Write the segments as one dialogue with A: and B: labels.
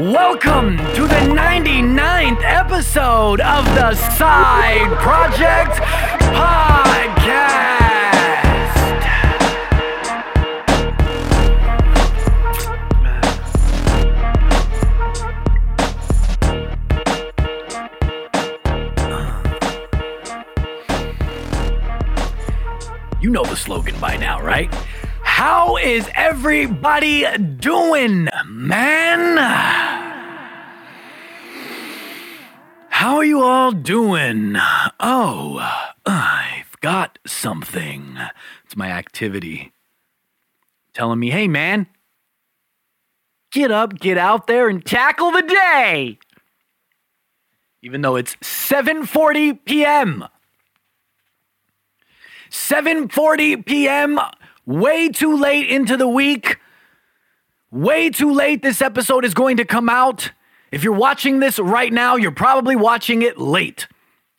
A: welcome to the 99th episode of the Side Project Podcast. You know the slogan by now, right? How is everybody doing, man? How are you all doing? Oh, I've got something. It's my activity telling me, hey, man, get up, get out there, and tackle the day. Even though it's 7:40 p.m. 7:40 p.m. Way too late into the week. Way too late. This episode is going to come out. If you're watching this right now, you're probably watching it late.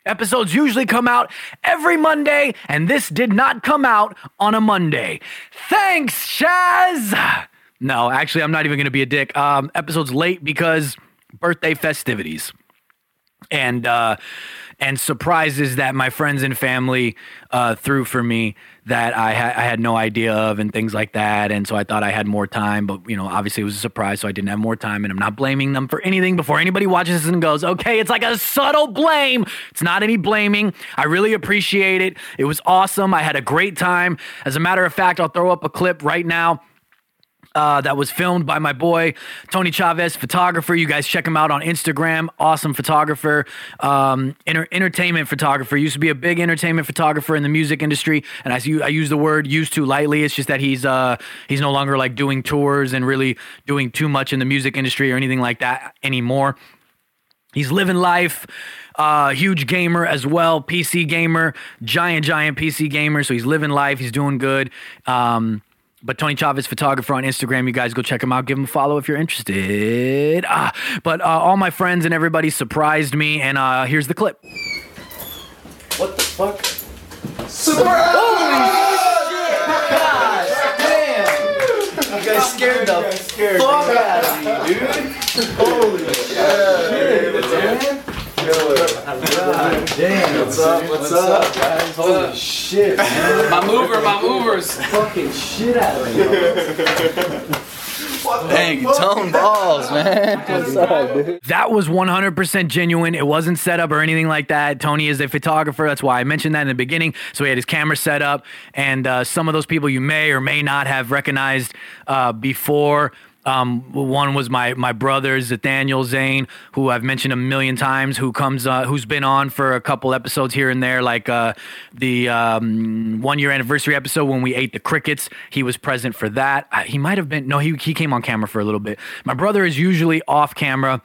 A: Episodes usually come out every Monday, and this did not come out on a Monday. Thanks, Shaz. No, actually, I'm not even going to be a dick. Um, episode's late because birthday festivities and uh, and surprises that my friends and family uh, threw for me that I, ha- I had no idea of and things like that. And so I thought I had more time, but you know, obviously it was a surprise, so I didn't have more time. And I'm not blaming them for anything. Before anybody watches this and goes, okay, it's like a subtle blame. It's not any blaming. I really appreciate it. It was awesome. I had a great time. As a matter of fact, I'll throw up a clip right now uh, that was filmed by my boy Tony Chavez, photographer. You guys check him out on Instagram. Awesome photographer, um, enter- entertainment photographer. Used to be a big entertainment photographer in the music industry, and I, I use the word "used to" lightly. It's just that he's uh, he's no longer like doing tours and really doing too much in the music industry or anything like that anymore. He's living life. Uh, huge gamer as well, PC gamer, giant, giant PC gamer. So he's living life. He's doing good. Um, but Tony Chavez, photographer on Instagram. You guys go check him out. Give him a follow if you're interested. Ah, but uh, all my friends and everybody surprised me, and uh, here's the clip.
B: What the fuck? Surprise! Gosh damn! You guys scared the fuck out of me, dude. Holy shit, man. Damn. What's up? What's up, guys? Holy shit, man.
C: My mover, my movers.
B: Fucking shit out of me.
C: Dang, tone balls, man. What's up, dude?
A: That was 100% genuine. It wasn't set up or anything like that. Tony is a photographer. That's why I mentioned that in the beginning. So he had his camera set up, and uh, some of those people you may or may not have recognized uh, before. Um, one was my my brother Nathaniel Zane, who I've mentioned a million times, who comes uh, who's been on for a couple episodes here and there, like uh, the um, one year anniversary episode when we ate the crickets. He was present for that. Uh, he might have been no, he he came on camera for a little bit. My brother is usually off camera.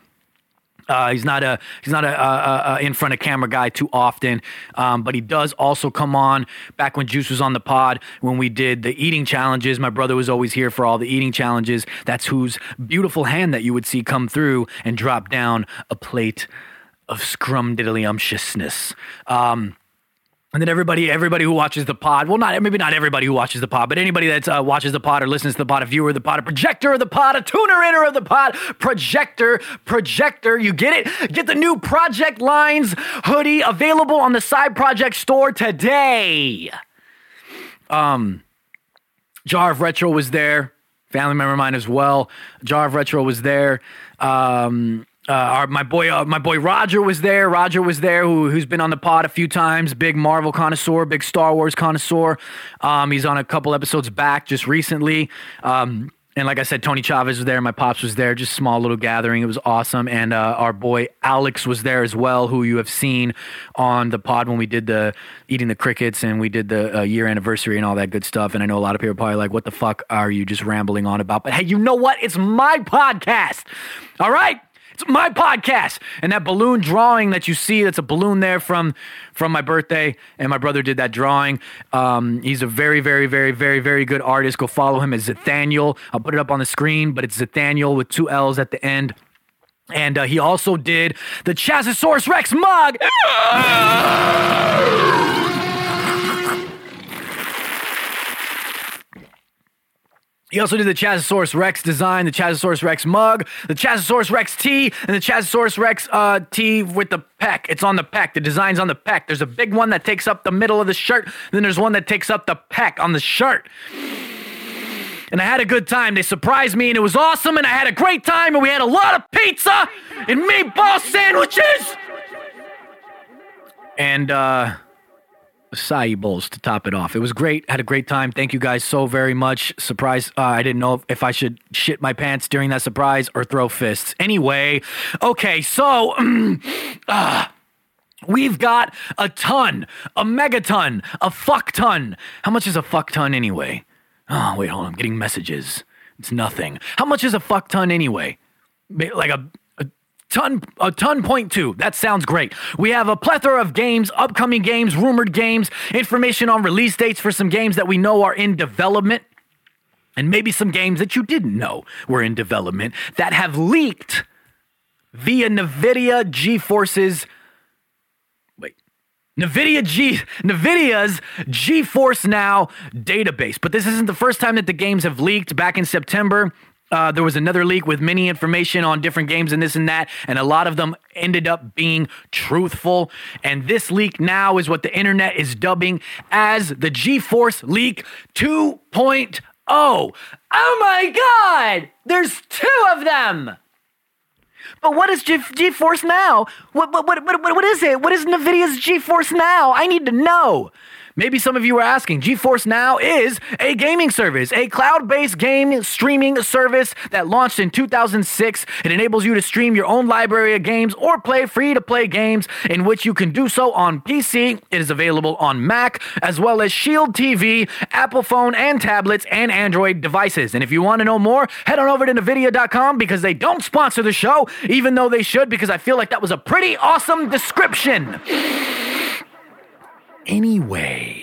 A: Uh, he's not a he's not a, a, a in front of camera guy too often, um, but he does also come on. Back when Juice was on the pod, when we did the eating challenges, my brother was always here for all the eating challenges. That's whose beautiful hand that you would see come through and drop down a plate of scrumdiddlyumptiousness. Um, and then everybody, everybody who watches the pod, well, not maybe not everybody who watches the pod, but anybody that uh, watches the pod or listens to the pod, a viewer of the pod, a projector of the pod, a tuner inner of the pod, projector, projector. You get it? Get the new Project Lines hoodie available on the Side Project store today. Um, Jar of Retro was there. Family member of mine as well. Jar of Retro was there. Um, uh, our, my boy, uh, my boy Roger was there. Roger was there, who, who's been on the pod a few times. Big Marvel connoisseur, big Star Wars connoisseur. Um, he's on a couple episodes back just recently. Um, and like I said, Tony Chavez was there. My pops was there. Just small little gathering. It was awesome. And uh, our boy Alex was there as well, who you have seen on the pod when we did the eating the crickets and we did the uh, year anniversary and all that good stuff. And I know a lot of people are probably like, "What the fuck are you just rambling on about?" But hey, you know what? It's my podcast. All right. It's my podcast. And that balloon drawing that you see, that's a balloon there from from my birthday. And my brother did that drawing. Um, he's a very, very, very, very, very good artist. Go follow him as Nathaniel. I'll put it up on the screen, but it's Nathaniel with two L's at the end. And uh, he also did the Chazosaurus Rex mug. He also did the Chazosaurus Rex design, the Chazosaurus Rex mug, the Chazosaurus Rex T, and the Chazosaurus Rex uh, T with the peck. It's on the peck. The design's on the peck. There's a big one that takes up the middle of the shirt. Then there's one that takes up the peck on the shirt. And I had a good time. They surprised me and it was awesome. And I had a great time. And we had a lot of pizza and meatball sandwiches. And uh, acai bowls to top it off. It was great. Had a great time. Thank you guys so very much. Surprise. Uh, I didn't know if I should shit my pants during that surprise or throw fists. Anyway, okay, so. uh, We've got a ton, a megaton, a fuck ton. How much is a fuck ton anyway? Oh, wait, hold on. I'm getting messages. It's nothing. How much is a fuck ton anyway? Like a ton a ton point two that sounds great we have a plethora of games upcoming games rumored games information on release dates for some games that we know are in development and maybe some games that you didn't know were in development that have leaked via nvidia geforce's wait NVIDIA G NVIDIA's GeForce Now database. But this isn't the first time that the games have leaked. Back in September, uh, there was another leak with many information on different games and this and that, and a lot of them ended up being truthful. And this leak now is what the internet is dubbing as the GeForce Leak 2.0. Oh my God! There's two of them! But what is G- GeForce Now? What, what, what, what, what is it? What is NVIDIA's GeForce Now? I need to know. Maybe some of you are asking, GeForce Now is a gaming service, a cloud based game streaming service that launched in 2006. It enables you to stream your own library of games or play free to play games in which you can do so on PC. It is available on Mac as well as Shield TV, Apple phone, and tablets and Android devices. And if you want to know more, head on over to NVIDIA.com because they don't sponsor the show, even though they should, because I feel like that was a pretty awesome description. Anyway,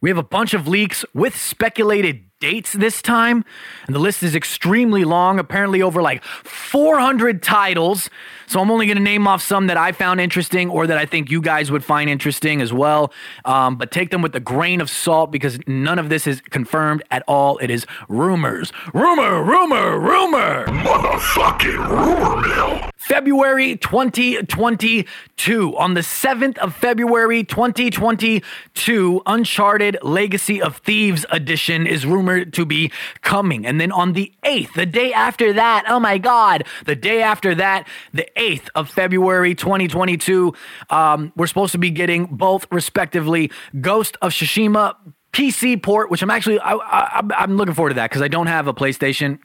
A: we have a bunch of leaks with speculated dates this time, and the list is extremely long, apparently over like 400 titles. So I'm only going to name off some that I found interesting or that I think you guys would find interesting as well. Um, but take them with a grain of salt because none of this is confirmed at all. It is rumors. Rumor, rumor, rumor.
D: Motherfucking rumor mill.
A: February 2022. On the 7th of February 2022, Uncharted Legacy of Thieves edition is rumored to be coming. And then on the 8th, the day after that, oh my God, the day after that, the 8th of February 2022, um, we're supposed to be getting both, respectively, Ghost of Tsushima PC port, which I'm actually I, am looking forward to that because I don't have a PlayStation.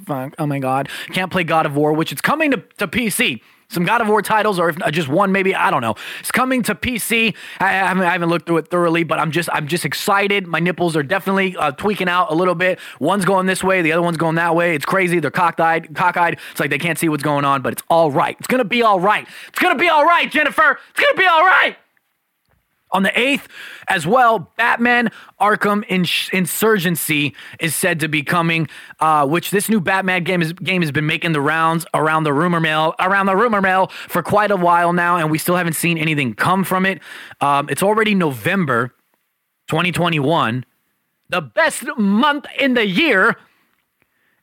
A: Fuck, oh my god, can't play God of War, which it's coming to, to PC. Some God of War titles, or if just one, maybe I don't know. It's coming to PC. I haven't, I haven't looked through it thoroughly, but I'm just I'm just excited. My nipples are definitely uh, tweaking out a little bit. One's going this way, the other one's going that way. It's crazy. They're cockeyed, cockeyed. It's like they can't see what's going on, but it's all right. It's gonna be all right. It's gonna be all right, Jennifer. It's gonna be all right. On the 8th, as well, Batman Arkham Insurgency is said to be coming, uh, which this new Batman game, is, game has been making the rounds around the rumor mill, around the rumor mill for quite a while now, and we still haven't seen anything come from it. Um, it's already November 2021, the best month in the year.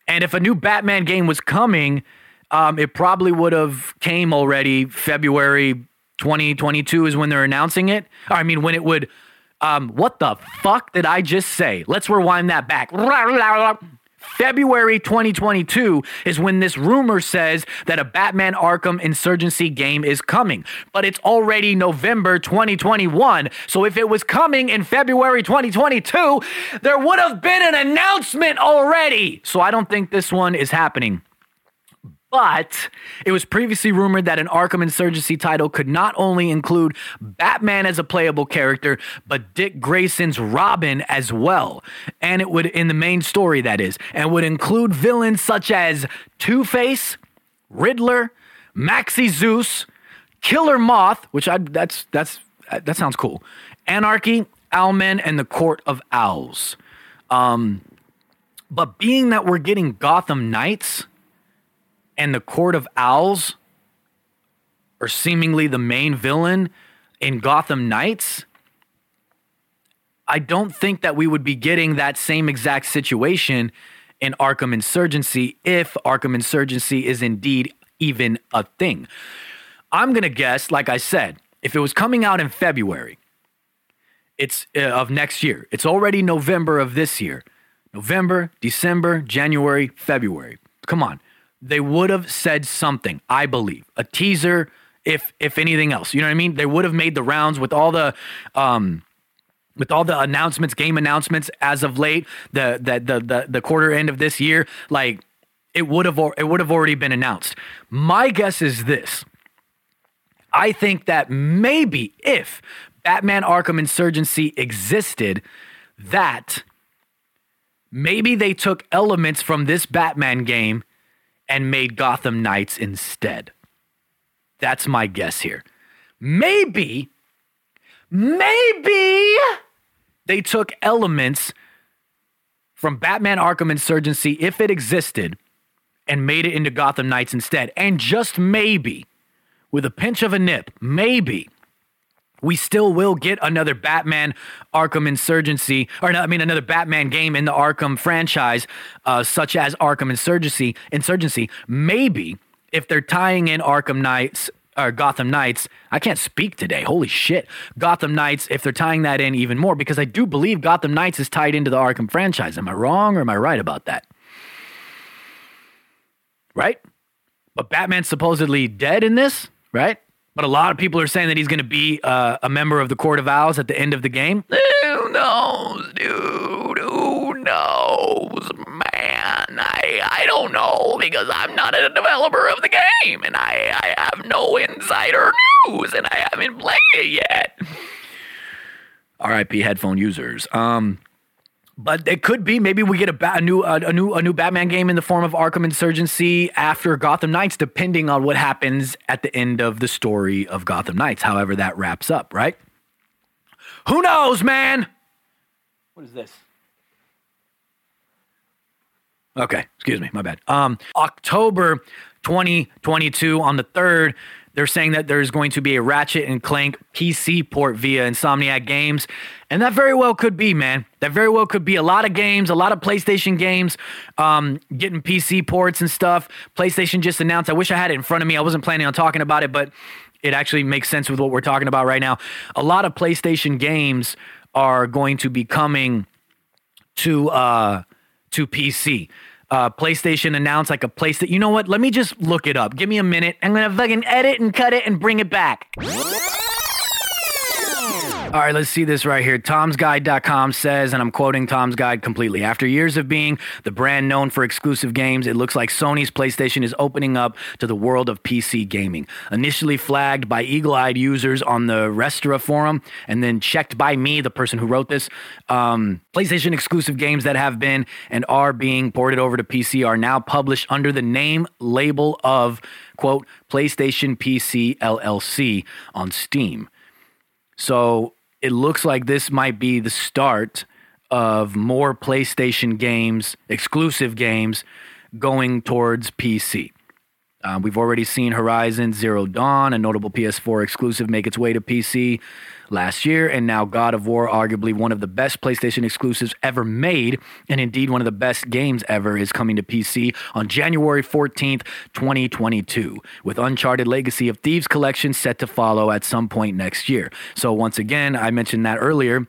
A: And if a new Batman game was coming, um, it probably would have came already February 2022 is when they're announcing it. I mean, when it would. Um, what the fuck did I just say? Let's rewind that back. February 2022 is when this rumor says that a Batman Arkham Insurgency game is coming. But it's already November 2021. So if it was coming in February 2022, there would have been an announcement already. So I don't think this one is happening. But it was previously rumored that an Arkham Insurgency title could not only include Batman as a playable character, but Dick Grayson's Robin as well. And it would, in the main story, that is, and would include villains such as Two Face, Riddler, Maxie Zeus, Killer Moth, which I that's that's that sounds cool. Anarchy, Owlman, and the Court of Owls. Um, but being that we're getting Gotham Knights and the Court of Owls are seemingly the main villain in Gotham Knights, I don't think that we would be getting that same exact situation in Arkham Insurgency if Arkham Insurgency is indeed even a thing. I'm going to guess, like I said, if it was coming out in February, it's uh, of next year. It's already November of this year. November, December, January, February. Come on. They would have said something, I believe. A teaser, if if anything else. You know what I mean? They would have made the rounds with all the um with all the announcements, game announcements as of late, the the the the, the quarter end of this year, like it would have it would have already been announced. My guess is this. I think that maybe if Batman Arkham Insurgency existed, that maybe they took elements from this Batman game and made Gotham Knights instead. That's my guess here. Maybe, maybe they took elements from Batman Arkham Insurgency, if it existed, and made it into Gotham Knights instead. And just maybe, with a pinch of a nip, maybe we still will get another Batman Arkham Insurgency, or I mean, another Batman game in the Arkham franchise, uh, such as Arkham Insurgency. Insurgency, maybe if they're tying in Arkham Knights or Gotham Knights, I can't speak today. Holy shit, Gotham Knights. If they're tying that in even more, because I do believe Gotham Knights is tied into the Arkham franchise. Am I wrong or am I right about that? Right? But Batman's supposedly dead in this, right? But a lot of people are saying that he's going to be uh, a member of the Court of Owls at the end of the game. Who knows, dude? Who knows, man? I, I don't know because I'm not a developer of the game and I, I have no insider news and I haven't played it yet. RIP headphone users. Um, but it could be maybe we get a, ba- a new a, a new a new Batman game in the form of Arkham Insurgency after Gotham Knights, depending on what happens at the end of the story of Gotham Knights. However, that wraps up, right? Who knows, man? What is this? Okay, excuse me, my bad. Um, October 2022 on the third. They're saying that there's going to be a Ratchet and Clank PC port via Insomniac Games. And that very well could be, man. That very well could be a lot of games, a lot of PlayStation games um, getting PC ports and stuff. PlayStation just announced, I wish I had it in front of me. I wasn't planning on talking about it, but it actually makes sense with what we're talking about right now. A lot of PlayStation games are going to be coming to uh, to PC uh, PlayStation announced like a place that you know what? Let me just look it up. Give me a minute. I'm gonna fucking edit and cut it and bring it back. All right, let's see this right here. Tom'sGuide.com says, and I'm quoting Tom's Guide completely. After years of being the brand known for exclusive games, it looks like Sony's PlayStation is opening up to the world of PC gaming. Initially flagged by eagle eyed users on the ResetEra forum, and then checked by me, the person who wrote this, um, PlayStation exclusive games that have been and are being ported over to PC are now published under the name label of, quote, PlayStation PC LLC on Steam. So it looks like this might be the start of more PlayStation games, exclusive games, going towards PC. Uh, we've already seen Horizon Zero Dawn, a notable PS4 exclusive, make its way to PC last year, and now God of War, arguably one of the best PlayStation exclusives ever made, and indeed one of the best games ever, is coming to PC on January 14th, 2022, with Uncharted Legacy of Thieves collection set to follow at some point next year. So, once again, I mentioned that earlier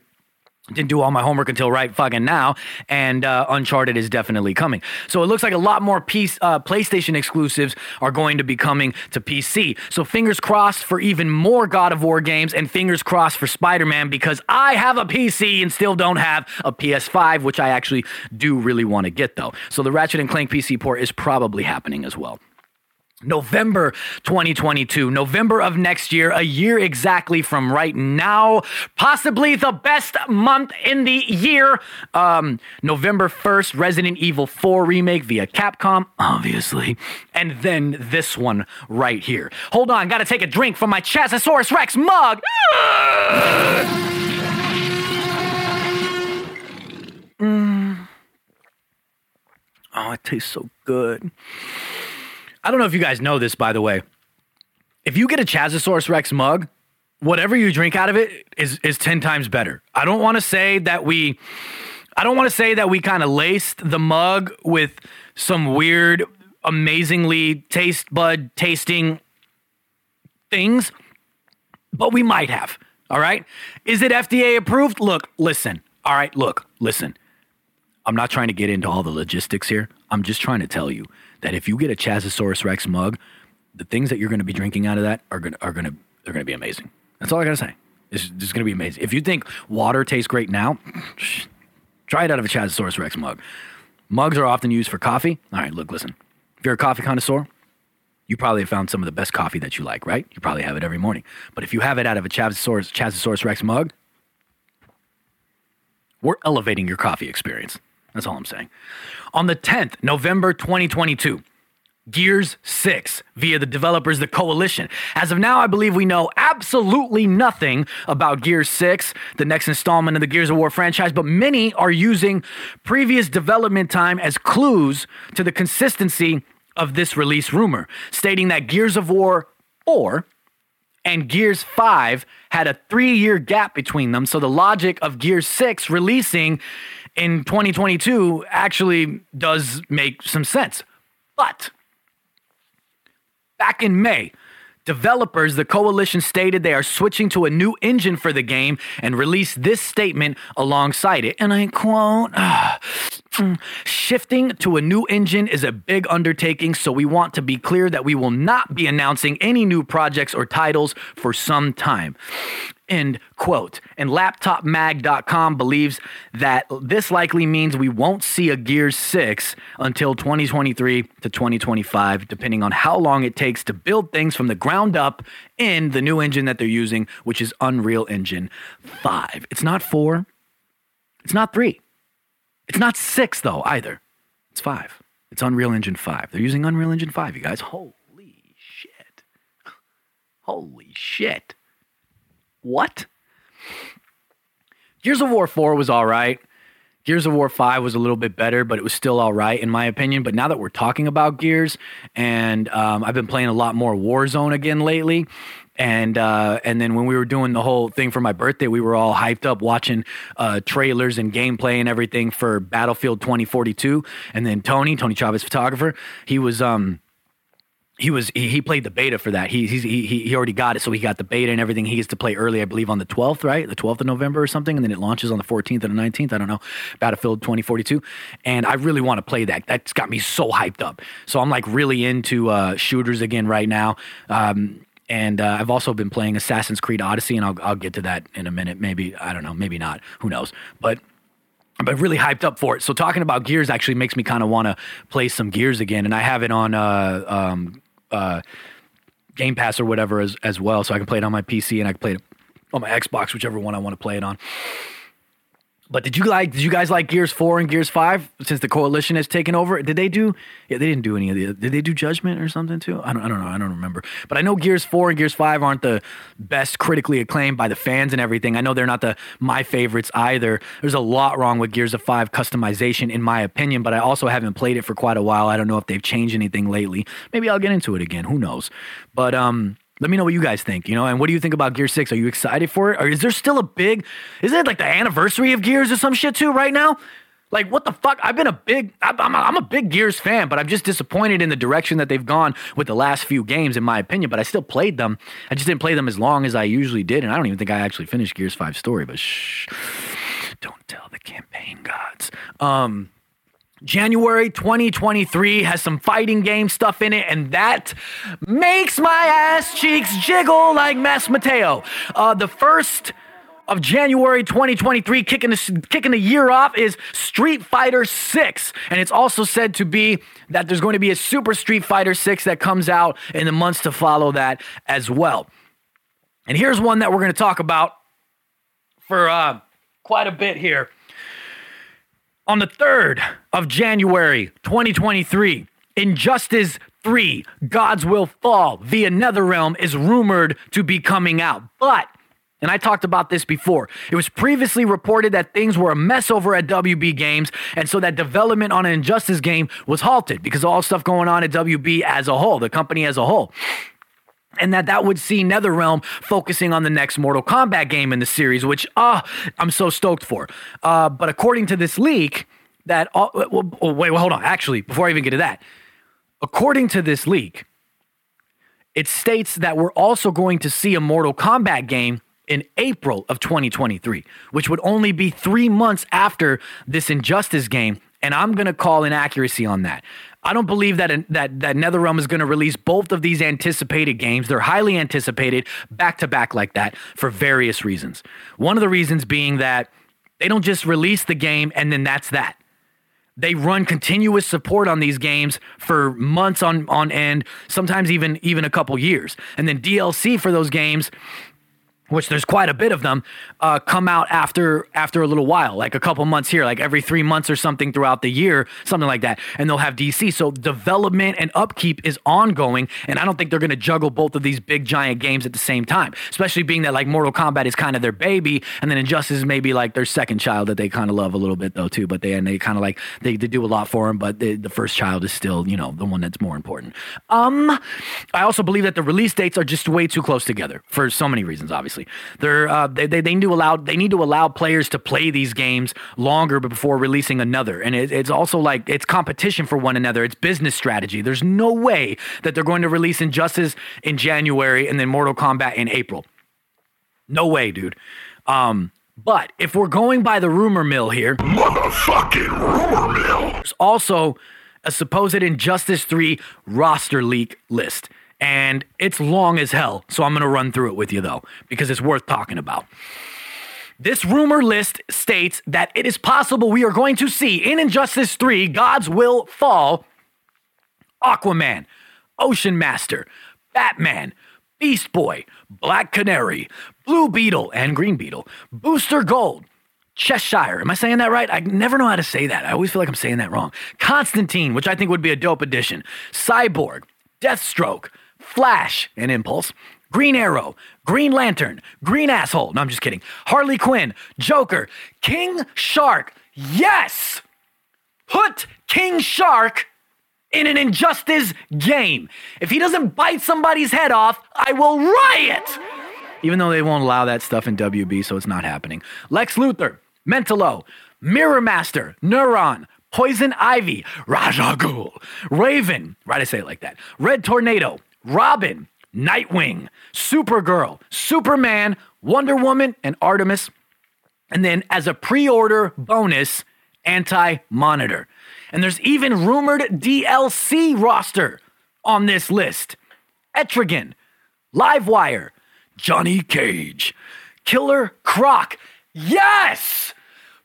A: didn't do all my homework until right fucking now, and uh, Uncharted is definitely coming. So it looks like a lot more piece, uh, PlayStation exclusives are going to be coming to PC. So fingers crossed for even more God of War games, and fingers crossed for Spider Man because I have a PC and still don't have a PS5, which I actually do really want to get though. So the Ratchet and Clank PC port is probably happening as well. November 2022, November of next year, a year exactly from right now, possibly the best month in the year. Um, November 1st, Resident Evil 4 remake via Capcom, obviously. And then this one right here. Hold on, gotta take a drink from my Chazosaurus Rex mug. Mm. Oh, it tastes so good. I don't know if you guys know this, by the way. If you get a Chazosaurus Rex mug, whatever you drink out of it is is 10 times better. I don't want to say that we I don't want to say that we kind of laced the mug with some weird amazingly taste bud tasting things, but we might have. All right? Is it FDA approved? Look, listen. All right, look, listen. I'm not trying to get into all the logistics here. I'm just trying to tell you that if you get a Chazosaurus Rex mug, the things that you're going to be drinking out of that are going to are going to they're going to be amazing. That's all I got to say. It's just going to be amazing. If you think water tastes great now, try it out of a Chazosaurus Rex mug. Mugs are often used for coffee. All right, look, listen. If you're a coffee connoisseur, you probably have found some of the best coffee that you like, right? You probably have it every morning. But if you have it out of a Chazosaurus, Chazosaurus Rex mug, we're elevating your coffee experience. That's all I'm saying. On the 10th, November 2022, Gears 6 via the developers, the Coalition. As of now, I believe we know absolutely nothing about Gears 6, the next installment of the Gears of War franchise, but many are using previous development time as clues to the consistency of this release rumor, stating that Gears of War 4 and Gears 5 had a three year gap between them. So the logic of Gears 6 releasing in 2022 actually does make some sense. But back in May, developers, the coalition stated they are switching to a new engine for the game and released this statement alongside it. And I quote, "Ah, Shifting to a new engine is a big undertaking, so we want to be clear that we will not be announcing any new projects or titles for some time. End quote. And laptopmag.com believes that this likely means we won't see a Gears 6 until 2023 to 2025, depending on how long it takes to build things from the ground up in the new engine that they're using, which is Unreal Engine 5. It's not 4, it's not 3, it's not 6, though, either. It's 5. It's Unreal Engine 5. They're using Unreal Engine 5, you guys. Holy shit. Holy shit. What? Gears of War 4 was all right. Gears of War 5 was a little bit better, but it was still all right in my opinion. But now that we're talking about Gears, and um, I've been playing a lot more Warzone again lately, and uh, and then when we were doing the whole thing for my birthday, we were all hyped up watching uh, trailers and gameplay and everything for Battlefield 2042. And then Tony, Tony Chavez, photographer, he was um he was he, he played the beta for that. He, he he already got it, so he got the beta and everything. He gets to play early, I believe, on the twelfth, right? The twelfth of November or something, and then it launches on the fourteenth and the nineteenth. I don't know. Battlefield twenty forty two, and I really want to play that. That's got me so hyped up. So I'm like really into uh, shooters again right now. Um, and uh, I've also been playing Assassin's Creed Odyssey, and I'll I'll get to that in a minute. Maybe I don't know, maybe not. Who knows? But but really hyped up for it. So talking about Gears actually makes me kind of want to play some Gears again, and I have it on uh, um, uh, Game Pass or whatever as as well, so I can play it on my PC and I can play it on my Xbox, whichever one I want to play it on. But did you like? Did you guys like Gears Four and Gears Five since the Coalition has taken over? Did they do? Yeah, they didn't do any of the. Did they do Judgment or something too? I don't. I don't know. I don't remember. But I know Gears Four and Gears Five aren't the best critically acclaimed by the fans and everything. I know they're not the my favorites either. There's a lot wrong with Gears of Five customization, in my opinion. But I also haven't played it for quite a while. I don't know if they've changed anything lately. Maybe I'll get into it again. Who knows? But um, let me know what you guys think, you know, and what do you think about Gear 6? Are you excited for it? Or is there still a big, is it like the anniversary of Gears or some shit too right now? Like, what the fuck? I've been a big, I'm a, I'm a big Gears fan, but I'm just disappointed in the direction that they've gone with the last few games, in my opinion. But I still played them. I just didn't play them as long as I usually did. And I don't even think I actually finished Gears 5 story, but shh, don't tell the campaign gods. Um, January 2023 has some fighting game stuff in it, and that makes my ass cheeks jiggle like Mass Mateo. Uh, the first of January 2023, kicking the, kicking the year off, is Street Fighter 6. And it's also said to be that there's going to be a Super Street Fighter 6 that comes out in the months to follow that as well. And here's one that we're going to talk about for uh, quite a bit here. On the 3rd of January 2023, Injustice 3 Gods Will Fall via Netherrealm is rumored to be coming out. But, and I talked about this before, it was previously reported that things were a mess over at WB Games, and so that development on an Injustice game was halted because of all stuff going on at WB as a whole, the company as a whole. And that that would see NetherRealm focusing on the next Mortal Kombat game in the series, which ah, I'm so stoked for. Uh, but according to this leak, that all, well, wait, well, hold on. Actually, before I even get to that, according to this leak, it states that we're also going to see a Mortal Kombat game in April of 2023, which would only be three months after this Injustice game. And I'm going to call inaccuracy on that. I don't believe that that that NetherRealm is going to release both of these anticipated games. They're highly anticipated back to back like that for various reasons. One of the reasons being that they don't just release the game and then that's that. They run continuous support on these games for months on on end, sometimes even even a couple years. And then DLC for those games which there's quite a bit of them, uh, come out after after a little while, like a couple months here, like every three months or something throughout the year, something like that. And they'll have DC. So development and upkeep is ongoing, and I don't think they're going to juggle both of these big giant games at the same time. Especially being that like Mortal Kombat is kind of their baby, and then Injustice is maybe like their second child that they kind of love a little bit though too. But they and they kind of like they, they do a lot for them, but they, the first child is still you know the one that's more important. Um, I also believe that the release dates are just way too close together for so many reasons. Obviously, they're uh, they, they, they need to allow they need to allow players to play these games longer before releasing another, and it, it's also like it's competition for one another. It's business strategy. There's no way that they're going to release Injustice in January and then Mortal Kombat in April. No way, dude. Um, but if we're going by the rumor mill here,
D: Motherfucking rumor mill.
A: there's also a supposed Injustice 3 roster leak list. And it's long as hell, so I'm going to run through it with you though, because it's worth talking about. This rumor list states that it is possible we are going to see in Injustice 3 God's Will Fall Aquaman, Ocean Master, Batman, Beast Boy, Black Canary, Blue Beetle, and Green Beetle, Booster Gold, Cheshire. Am I saying that right? I never know how to say that. I always feel like I'm saying that wrong. Constantine, which I think would be a dope addition. Cyborg, Deathstroke, Flash, and Impulse. Green Arrow, Green Lantern, Green Asshole. No, I'm just kidding. Harley Quinn, Joker, King Shark. Yes! Put King Shark in an injustice game. If he doesn't bite somebody's head off, I will riot. Even though they won't allow that stuff in WB, so it's not happening. Lex Luthor, Mentalo, Mirror Master, Neuron, Poison Ivy, Raja Ghul, Raven, right I say it like that, Red Tornado, Robin, Nightwing, Supergirl, Superman, Wonder Woman, and Artemis. And then as a pre order bonus, Anti Monitor. And there's even rumored DLC roster on this list Etrigan, Livewire, Johnny Cage, Killer Croc. Yes!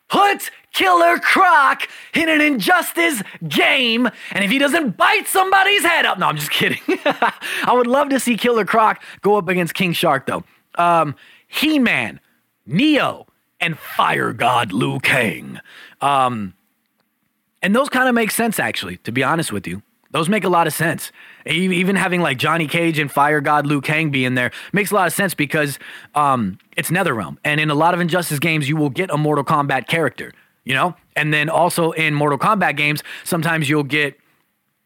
A: Put Killer Croc in an Injustice game, and if he doesn't bite somebody's head up, no, I'm just kidding. I would love to see Killer Croc go up against King Shark, though. Um, He Man, Neo, and Fire God Liu Kang. Um, and those kind of make sense, actually, to be honest with you. Those make a lot of sense. Even having like Johnny Cage and Fire God Liu Kang be in there makes a lot of sense because um, it's NetherRealm. And in a lot of Injustice games, you will get a Mortal Kombat character, you know? And then also in Mortal Kombat games, sometimes you'll get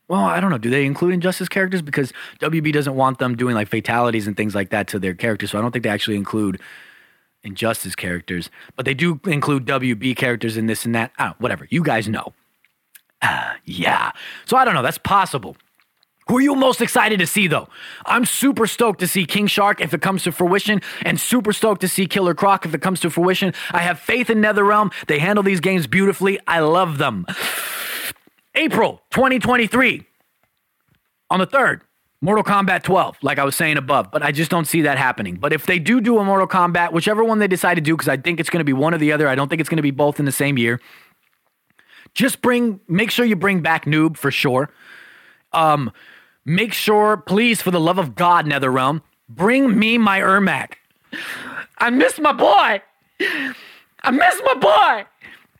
A: well, I don't know. Do they include Injustice characters? Because WB doesn't want them doing like fatalities and things like that to their characters. So I don't think they actually include Injustice characters. But they do include WB characters in this and that. I don't, whatever. You guys know. Ah, yeah. So I don't know. That's possible. Who are you most excited to see, though? I'm super stoked to see King Shark if it comes to fruition, and super stoked to see Killer Croc if it comes to fruition. I have faith in NetherRealm. They handle these games beautifully. I love them. April 2023, on the 3rd, Mortal Kombat 12, like I was saying above, but I just don't see that happening. But if they do do a Mortal Kombat, whichever one they decide to do, because I think it's going to be one or the other, I don't think it's going to be both in the same year. Just bring, make sure you bring back Noob for sure. Um, make sure, please, for the love of God, NetherRealm, bring me my Ermac. I miss my boy. I miss my boy.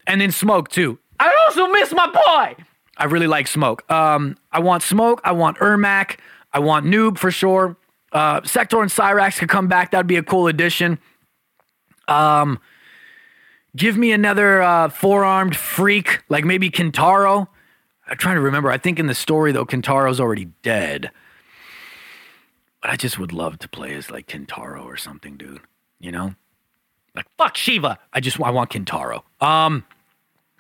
A: And then Smoke too. I also miss my boy. I really like Smoke. Um, I want Smoke. I want Ermac. I want Noob for sure. Uh, Sector and Cyrax could come back. That'd be a cool addition. Um, give me another uh, four-armed freak, like maybe Kintaro. I'm trying to remember. I think in the story though, Kintaro's already dead. But I just would love to play as like Kintaro or something, dude. You know? Like fuck Shiva. I just I want Kintaro. Um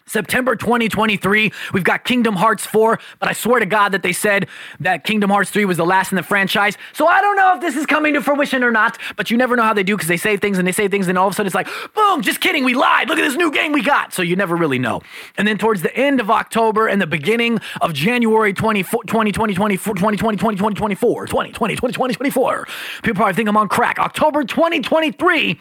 A: September 2023, we've got Kingdom Hearts 4, but I swear to God that they said that Kingdom Hearts 3 was the last in the franchise. So I don't know if this is coming to fruition or not, but you never know how they do because they say things and they say things and all of a sudden it's like, boom, just kidding, we lied. Look at this new game we got. So you never really know. And then towards the end of October and the beginning of January 20, 2020, 2024, 2020, 2024, 2020, 2024, people probably think I'm on crack. October 2023,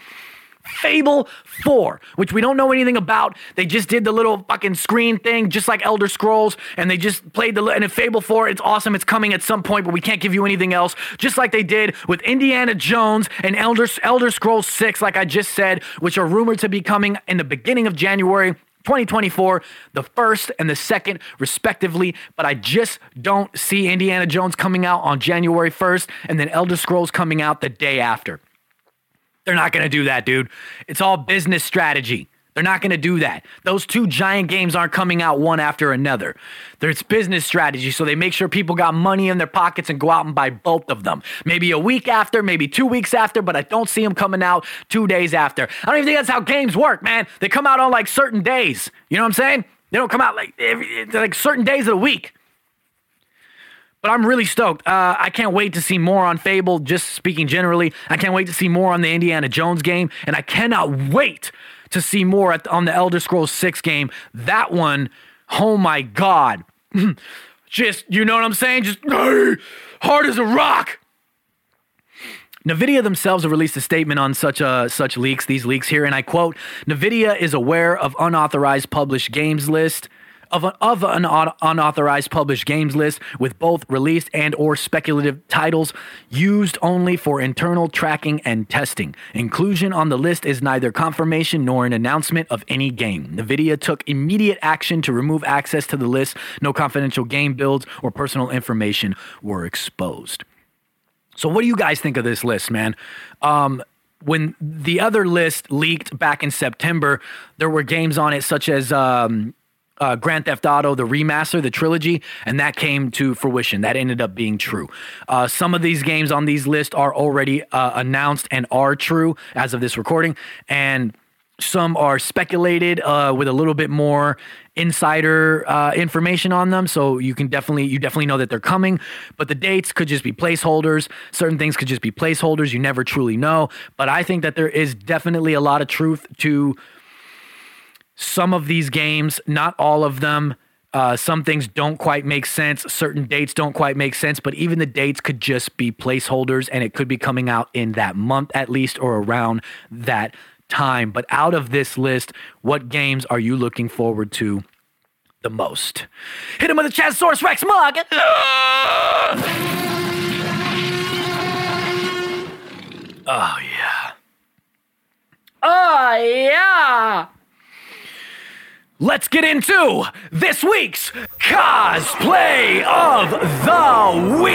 A: Fable 4, which we don't know anything about. They just did the little fucking screen thing, just like Elder Scrolls, and they just played the. And Fable 4, it's awesome. It's coming at some point, but we can't give you anything else. Just like they did with Indiana Jones and Elder, Elder Scrolls 6, like I just said, which are rumored to be coming in the beginning of January. 2024, the first and the second, respectively. But I just don't see Indiana Jones coming out on January 1st and then Elder Scrolls coming out the day after. They're not going to do that, dude. It's all business strategy. They're not going to do that. Those two giant games aren't coming out one after another. There's business strategy, so they make sure people got money in their pockets and go out and buy both of them. Maybe a week after, maybe two weeks after, but I don't see them coming out two days after. I don't even think that's how games work, man. They come out on like certain days. You know what I'm saying? They don't come out like every, like certain days of the week. But I'm really stoked. Uh, I can't wait to see more on Fable, just speaking generally. I can't wait to see more on the Indiana Jones game. And I cannot wait to see more at, on the Elder Scrolls 6 game. That one, oh my God. just, you know what I'm saying? Just hard as a rock. NVIDIA themselves have released a statement on such uh, such leaks, these leaks here, and I quote: "NVIDIA is aware of unauthorized published games list." Of an, of an unauthorized published games list with both released and or speculative titles used only for internal tracking and testing. Inclusion on the list is neither confirmation nor an announcement of any game. NVIDIA took immediate action to remove access to the list. No confidential game builds or personal information were exposed. So, what do you guys think of this list, man? Um, when the other list leaked back in September, there were games on it such as um, uh, Grand Theft Auto, the remaster, the trilogy, and that came to fruition. That ended up being true. Uh, some of these games on these lists are already uh, announced and are true as of this recording, and some are speculated uh, with a little bit more insider uh, information on them. So you can definitely you definitely know that they're coming, but the dates could just be placeholders. Certain things could just be placeholders. You never truly know. But I think that there is definitely a lot of truth to some of these games, not all of them. Uh, some things don't quite make sense. Certain dates don't quite make sense, but even the dates could just be placeholders and it could be coming out in that month at least or around that time. But out of this list, what games are you looking forward to the most? Hit him with a Chazosaurus Rex mug. Oh, yeah. Oh, yeah. Let's get into this week's cosplay of the week.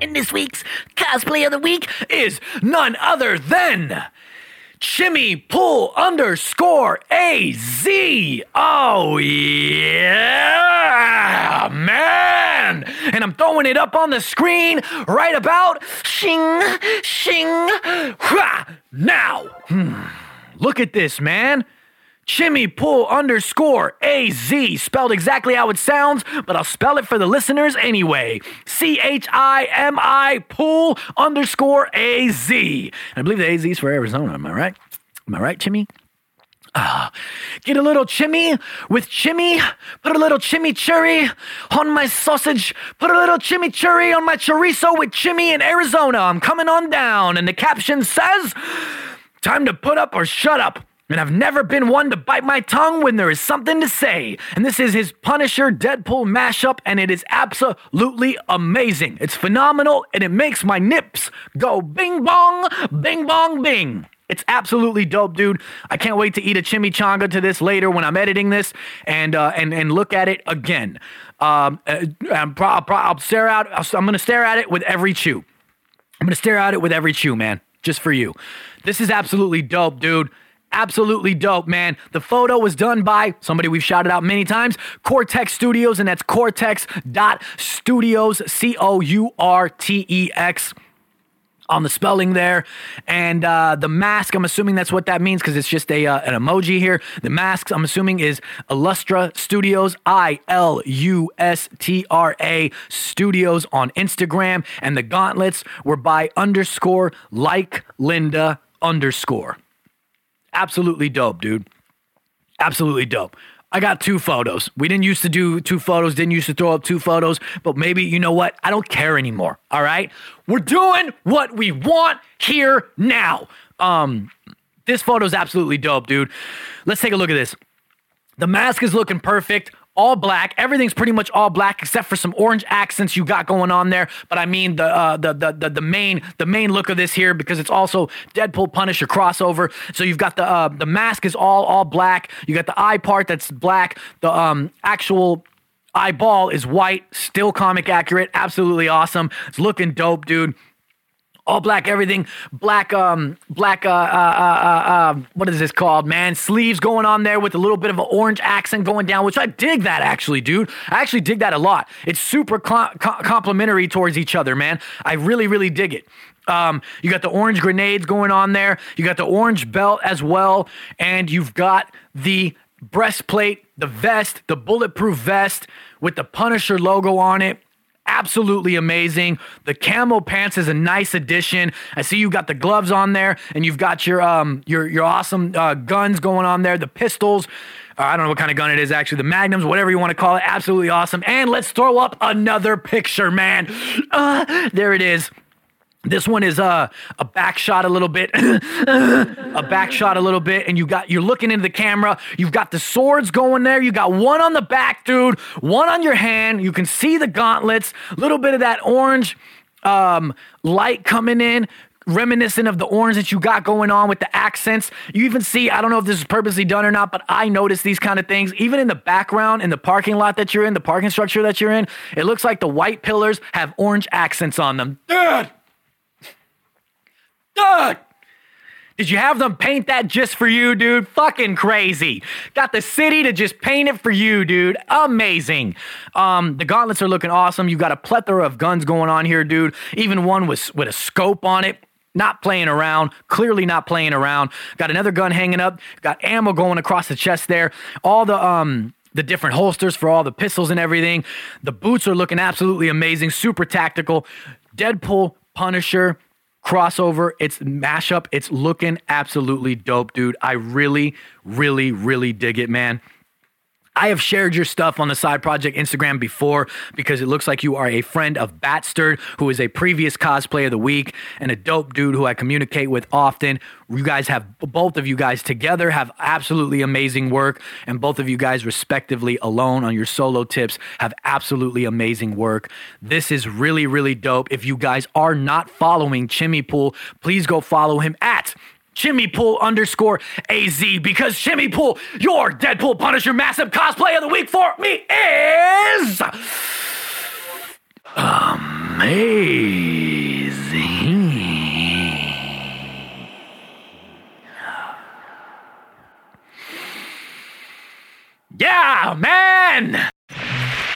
A: And this week's cosplay of the week is none other than Chimmy Pool underscore AZ. Oh, yeah, man. And I'm throwing it up on the screen right about shing, shing, ha, now. Hmm. Look at this, man. Chimmy Pool underscore AZ, spelled exactly how it sounds, but I'll spell it for the listeners anyway. C H I M I Pool underscore AZ. I believe the AZ is for Arizona, am I right? Am I right, Chimmy? Ah, get a little chimmy with chimmy. Put a little chimichurri on my sausage. Put a little chimichurri on my chorizo with chimmy in Arizona. I'm coming on down. And the caption says, Time to put up or shut up. And I've never been one to bite my tongue when there is something to say. And this is his Punisher Deadpool mashup, and it is absolutely amazing. It's phenomenal, and it makes my nips go bing bong, bing bong, bing. It's absolutely dope, dude. I can't wait to eat a chimichanga to this later when I'm editing this and uh, and and look at it again. Um, uh, pro- pro- I'll stare out. I'm gonna stare at it with every chew. I'm gonna stare at it with every chew, man, just for you. This is absolutely dope, dude. Absolutely dope, man. The photo was done by somebody we've shouted out many times, Courtex Studios, and that's cortex.studios, C O U R T E X on the spelling there. And uh, the mask, I'm assuming that's what that means because it's just a uh, an emoji here. The masks, I'm assuming, is Ilustra Studios, I L U S T R A Studios on Instagram. And the gauntlets were by underscore like Linda underscore. Absolutely dope, dude. Absolutely dope. I got two photos. We didn't used to do two photos, didn't used to throw up two photos, but maybe, you know what? I don't care anymore. All right? We're doing what we want here now. Um, this photo is absolutely dope, dude. Let's take a look at this. The mask is looking perfect all black. Everything's pretty much all black except for some orange accents you got going on there. But I mean the uh, the, the the the main the main look of this here because it's also Deadpool Punisher crossover. So you've got the uh, the mask is all all black. You got the eye part that's black. The um actual eyeball is white. Still comic accurate. Absolutely awesome. It's looking dope, dude all black everything. Black um black uh, uh, uh, uh, uh, what is this called man? Sleeves going on there with a little bit of an orange accent going down which i dig that actually dude. I actually dig that a lot. It's super cl- complimentary towards each other man. I really really dig it. Um, you got the orange grenades going on there. You got the orange belt as well. And you've got the breastplate the vest the bulletproof vest with the punisher logo on it absolutely amazing. The camo pants is a nice addition. I see you got the gloves on there, and you've got your um your your awesome uh, guns going on there. The pistols. Uh, I don't know what kind of gun it is actually. The magnums, whatever you want to call it, absolutely awesome. And let's throw up another picture, man. Uh, there it is. This one is uh, a back shot a little bit, a back shot a little bit, and you got you're looking into the camera. You've got the swords going there. You got one on the back, dude. One on your hand. You can see the gauntlets. A little bit of that orange um, light coming in, reminiscent of the orange that you got going on with the accents. You even see, I don't know if this is purposely done or not, but I notice these kind of things. Even in the background, in the parking lot that you're in, the parking structure that you're in, it looks like the white pillars have orange accents on them. Dude! Doug! Did you have them paint that just for you, dude? Fucking crazy. Got the city to just paint it for you, dude. Amazing. Um, the gauntlets are looking awesome. You got a plethora of guns going on here, dude. Even one with with a scope on it. Not playing around, clearly not playing around. Got another gun hanging up, got ammo going across the chest there. All the um the different holsters for all the pistols and everything. The boots are looking absolutely amazing, super tactical. Deadpool, Punisher, crossover, it's mashup. It's looking absolutely dope, dude. I really, really, really dig it, man. I have shared your stuff on the side project Instagram before because it looks like you are a friend of Batsterd, who is a previous cosplay of the week and a dope dude who I communicate with often. You guys have both of you guys together have absolutely amazing work, and both of you guys, respectively, alone on your solo tips, have absolutely amazing work. This is really, really dope. If you guys are not following Jimmy Pool, please go follow him at Jimmy Pool underscore AZ because Jimmy Pool, your Deadpool Punisher massive cosplay of the week for me is amazing. Yeah, man!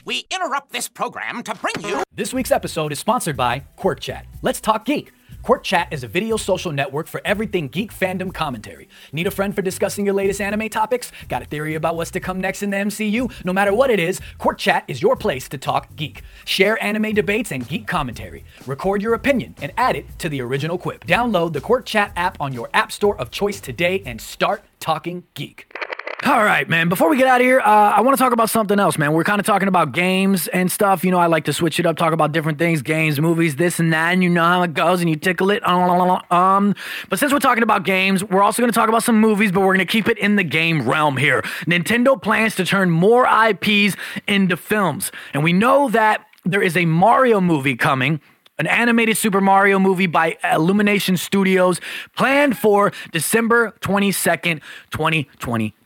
E: We interrupt this program to bring you.
A: This week's episode is sponsored by Quirk Chat. Let's talk geek. Quirk Chat is a video social network for everything geek fandom commentary. Need a friend for discussing your latest anime topics? Got a theory about what's to come next in the MCU? No matter what it is, Quirk Chat is your place to talk geek. Share anime debates and geek commentary. Record your opinion and add it to the original quip. Download the Quirk Chat app on your app store of choice today and start talking geek. All right, man. Before we get out of here, uh, I want to talk about something else, man. We're kind of talking about games and stuff. You know, I like to switch it up, talk about different things, games, movies, this and that, and you know how it goes, and you tickle it. Um, but since we're talking about games, we're also going to talk about some movies, but we're going to keep it in the game realm here. Nintendo plans to turn more IPs into films, and we know that there is a Mario movie coming an animated Super Mario movie by Illumination Studios planned for December 22nd, 2022.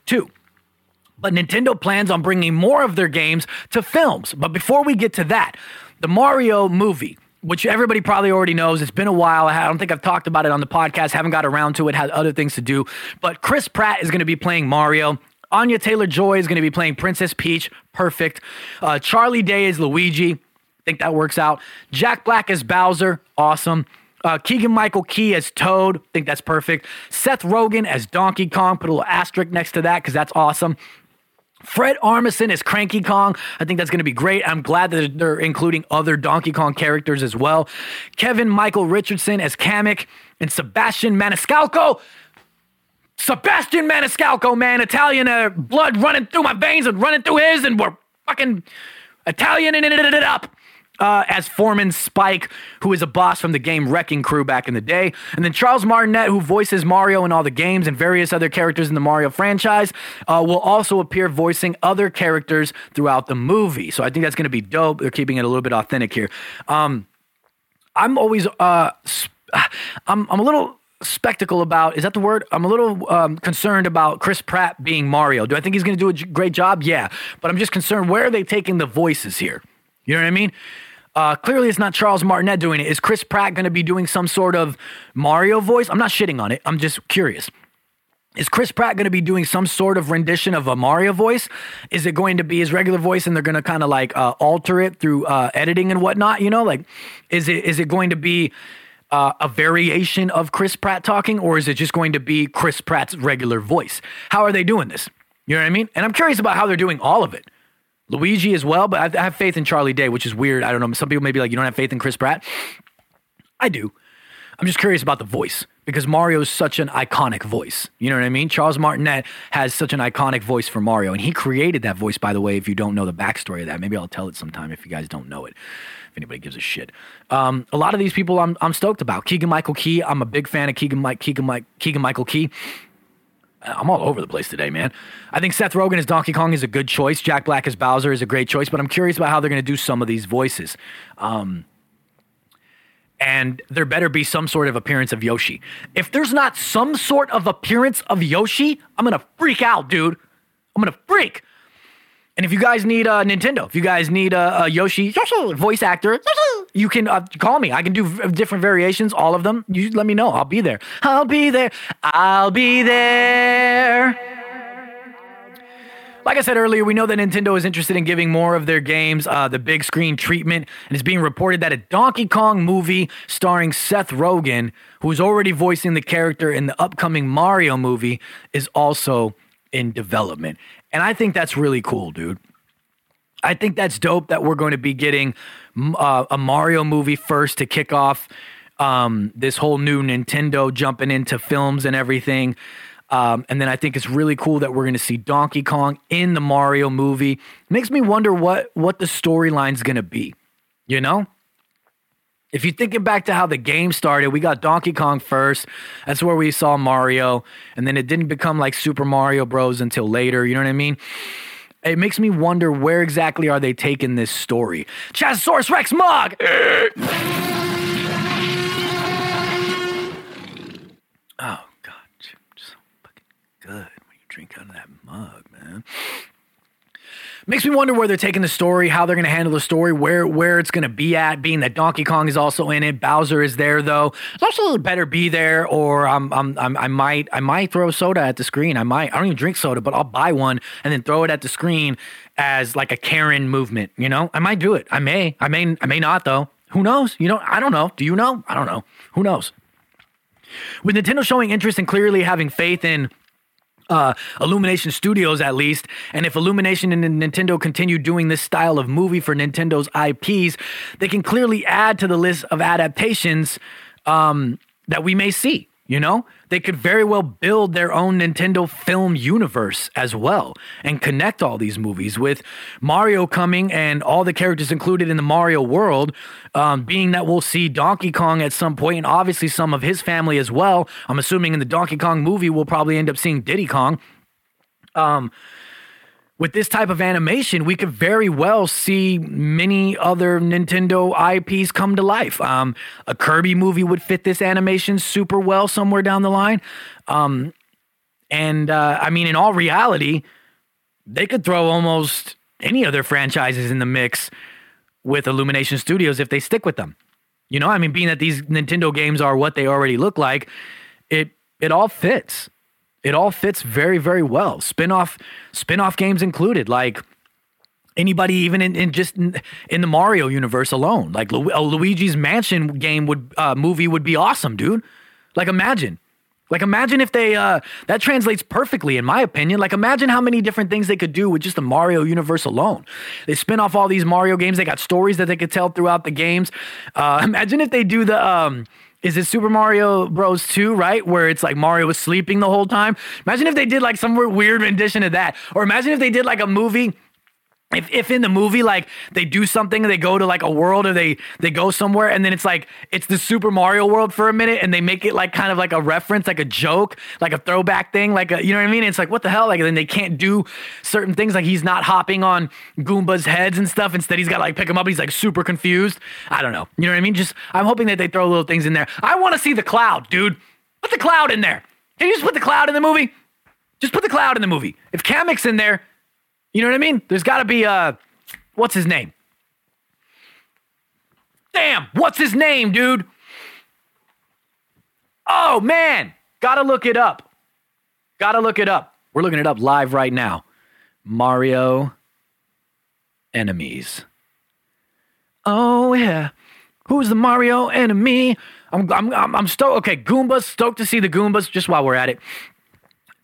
A: But Nintendo plans on bringing more of their games to films. But before we get to that, the Mario movie which everybody probably already knows. It's been a while. I don't think I've talked about it on the podcast. Haven't got around to it. Had other things to do. But Chris Pratt is going to be playing Mario. Anya Taylor Joy is going to be playing Princess Peach. Perfect. Uh, Charlie Day is Luigi. I think that works out. Jack Black is Bowser. Awesome. Uh, Keegan Michael Key as Toad. I think that's perfect. Seth Rogen as Donkey Kong. Put a little asterisk next to that because that's awesome. Fred Armisen as Cranky Kong. I think that's going to be great. I'm glad that they're including other Donkey Kong characters as well. Kevin Michael Richardson as Kamek and Sebastian Maniscalco. Sebastian Maniscalco, man, Italian uh, blood running through my veins and running through his, and we're fucking Italian and it up. Uh, as Foreman Spike, who is a boss from the game Wrecking Crew back in the day. And then Charles Martinet, who voices Mario in all the games and various other characters in the Mario franchise, uh, will also appear voicing other characters throughout the movie. So I think that's going to be dope. They're keeping it a little bit authentic here. Um, I'm always, uh, I'm, I'm a little spectacle about is that the word i'm a little um, concerned about chris pratt being mario do i think he's going to do a great job yeah but i'm just concerned where are they taking the voices here you know what i mean uh, clearly it's not charles martinet doing it is chris pratt going to be doing some sort of mario voice i'm not shitting on it i'm just curious is Chris Pratt going to be doing some sort of rendition of a Mario voice? Is it going to be his regular voice, and they're going to kind of like uh, alter it through uh, editing and whatnot? You know, like is it is it going to be uh, a variation of Chris Pratt talking, or is it just going to be Chris Pratt's regular voice? How are they doing this? You know what I mean? And I'm curious about how they're doing all of it. Luigi as well, but I have faith in Charlie Day, which is weird. I don't know. Some people may be like, you don't have faith in Chris Pratt. I do. I'm just curious about the voice because Mario is such an iconic voice. You know what I mean? Charles Martinet has such an iconic voice for Mario, and he created that voice, by the way, if you don't know the backstory of that. Maybe I'll tell it sometime if you guys don't know it if anybody gives a shit. Um, a lot of these people I'm, I'm stoked about. Keegan Michael Key, I'm a big fan of Keegan, Keegan, Keegan Michael Key. I'm all over the place today, man. I think Seth Rogen as Donkey Kong is a good choice. Jack Black as Bowser is a great choice, but I'm curious about how they're going to do some of these voices. Um, and there better be some sort of appearance of Yoshi. If there's not some sort of appearance of Yoshi, I'm going to freak out, dude. I'm going to freak. And if you guys need a uh, Nintendo, if you guys need a, a Yoshi, Yoshi voice actor, you can uh, call me. I can do v- different variations, all of them. You let me know. I'll be there. I'll be there. I'll be there. Like I said earlier, we know that Nintendo is interested in giving more of their games uh, the big screen treatment, and it's being reported that a Donkey Kong movie starring Seth Rogen, who's already voicing the character in the upcoming Mario movie, is also in development. And I think that's really cool, dude. I think that's dope that we're going to be getting uh, a Mario movie first to kick off um, this whole new Nintendo jumping into films and everything. Um, and then I think it's really cool that we're going to see Donkey Kong in the Mario movie. Makes me wonder what what the storyline's going to be. You know, if you're thinking back to how the game started, we got Donkey Kong first. That's where we saw Mario, and then it didn't become like Super Mario Bros. until later. You know what I mean? It makes me wonder where exactly are they taking this story. Chazosaurus Rex mug. oh God, You're so fucking good when you drink out of that mug, man. Makes me wonder where they're taking the story, how they're going to handle the story, where where it's going to be at. Being that Donkey Kong is also in it, Bowser is there though. It's also, better be there, or I'm, I'm, I'm, i might I might throw soda at the screen. I might I don't even drink soda, but I'll buy one and then throw it at the screen as like a Karen movement. You know, I might do it. I may. I may. I may not though. Who knows? You know, I don't know. Do you know? I don't know. Who knows? With Nintendo showing interest and clearly having faith in uh, Illumination Studios at least. And if Illumination and Nintendo continue doing this style of movie for Nintendo's IPs, they can clearly add to the list of adaptations um, that we may see. You know, they could very well build their own Nintendo film universe as well and connect all these movies with Mario coming and all the characters included in the Mario world. Um, being that we'll see Donkey Kong at some point and obviously some of his family as well. I'm assuming in the Donkey Kong movie, we'll probably end up seeing Diddy Kong. Um, with this type of animation, we could very well see many other Nintendo IPs come to life. Um, a Kirby movie would fit this animation super well somewhere down the line. Um, and uh, I mean, in all reality, they could throw almost any other franchises in the mix with Illumination Studios if they stick with them. You know, I mean, being that these Nintendo games are what they already look like, it it all fits. It all fits very, very well. Spin-off, spin-off games included. Like anybody even in, in just in, in the Mario universe alone. Like Lu- Luigi's Mansion game would uh, movie would be awesome, dude. Like imagine. Like imagine if they uh that translates perfectly in my opinion. Like imagine how many different things they could do with just the Mario universe alone. They spin off all these Mario games. They got stories that they could tell throughout the games. Uh imagine if they do the um is it Super Mario Bros 2, right? Where it's like Mario was sleeping the whole time. Imagine if they did like some weird rendition of that. Or imagine if they did like a movie if, if in the movie like they do something they go to like a world or they they go somewhere and then it's like it's the Super Mario world for a minute and they make it like kind of like a reference like a joke like a throwback thing like a you know what I mean? It's like what the hell? Like then they can't do certain things like he's not hopping on Goomba's heads and stuff. Instead he's got like pick him up. He's like super confused. I don't know. You know what I mean? Just I'm hoping that they throw little things in there. I want to see the cloud dude. Put the cloud in there. Can you just put the cloud in the movie? Just put the cloud in the movie. If Kamek's in there you know what I mean? There's got to be uh what's his name? Damn, what's his name, dude? Oh man, got to look it up. Got to look it up. We're looking it up live right now. Mario enemies. Oh yeah. Who's the Mario enemy? I'm I'm I'm, I'm stoked. Okay, Goombas, stoked to see the Goombas just while we're at it.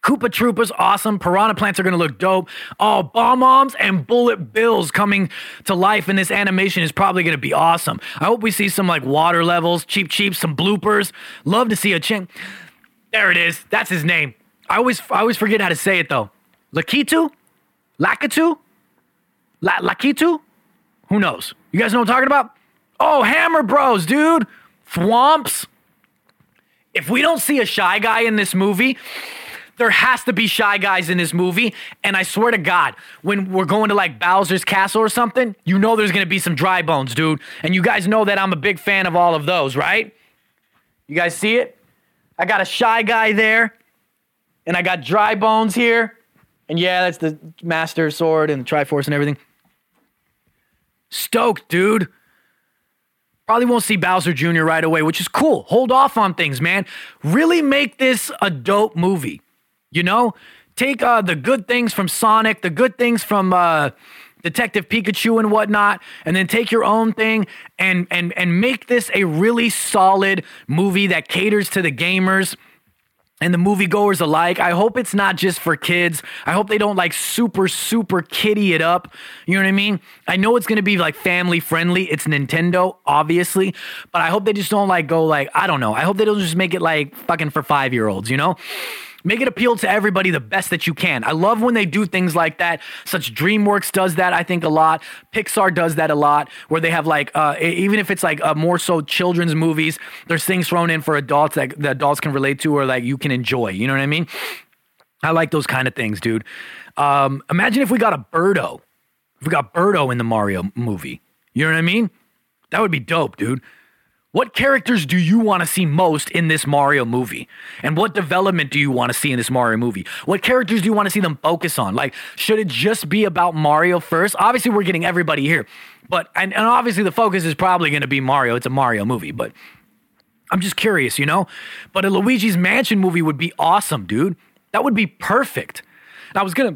A: Koopa Troopas, awesome. Piranha Plants are going to look dope. Oh, Bob-ombs and Bullet Bills coming to life in this animation is probably going to be awesome. I hope we see some like water levels, cheap, cheap, some bloopers. Love to see a chink. There it is. That's his name. I always, I always forget how to say it though. Lakitu? Lakitu? La- Lakitu? Who knows? You guys know what I'm talking about? Oh, Hammer Bros, dude. Thwomps. If we don't see a shy guy in this movie, there has to be shy guys in this movie. And I swear to God, when we're going to like Bowser's Castle or something, you know there's gonna be some dry bones, dude. And you guys know that I'm a big fan of all of those, right? You guys see it? I got a shy guy there, and I got dry bones here. And yeah, that's the Master Sword and the Triforce and everything. Stoked, dude. Probably won't see Bowser Jr. right away, which is cool. Hold off on things, man. Really make this a dope movie. You know, take uh, the good things from Sonic, the good things from uh, Detective Pikachu and whatnot, and then take your own thing and and and make this a really solid movie that caters to the gamers and the moviegoers alike. I hope it's not just for kids. I hope they don't like super, super kitty it up. You know what I mean? I know it's gonna be like family friendly. It's Nintendo, obviously, but I hope they just don't like go like, I don't know. I hope they don't just make it like fucking for five year olds, you know? Make it appeal to everybody the best that you can. I love when they do things like that. Such DreamWorks does that, I think, a lot. Pixar does that a lot, where they have like, uh, even if it's like uh, more so children's movies, there's things thrown in for adults that the adults can relate to or like you can enjoy. You know what I mean? I like those kind of things, dude. Um, imagine if we got a Birdo. If we got Birdo in the Mario movie. You know what I mean? That would be dope, dude. What characters do you want to see most in this Mario movie? And what development do you want to see in this Mario movie? What characters do you want to see them focus on? Like, should it just be about Mario first? Obviously, we're getting everybody here, but and, and obviously the focus is probably going to be Mario. It's a Mario movie, but I'm just curious, you know? But a Luigi's Mansion movie would be awesome, dude. That would be perfect. And I was gonna,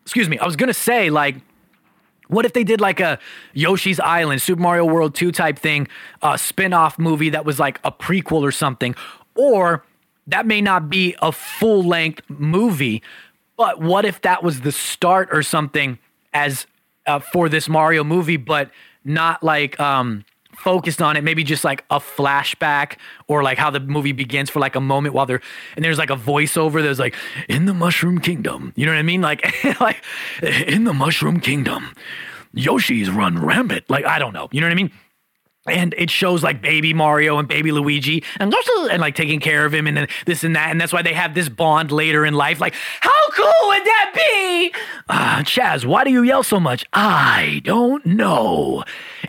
A: excuse me, I was gonna say, like, what if they did like a Yoshi's Island, Super Mario World 2 type thing, a spin off movie that was like a prequel or something? Or that may not be a full length movie, but what if that was the start or something as uh, for this Mario movie, but not like um, focused on it, maybe just like a flashback or like how the movie begins for like a moment while they're and there's like a voiceover that's like in the Mushroom Kingdom. You know what I mean? Like like in the Mushroom Kingdom, Yoshi's run rampant. Like I don't know. You know what I mean? and it shows like baby Mario and baby Luigi and and like taking care of him and then this and that and that's why they have this bond later in life. Like, how cool would that be? Uh, Chaz, why do you yell so much? I don't know.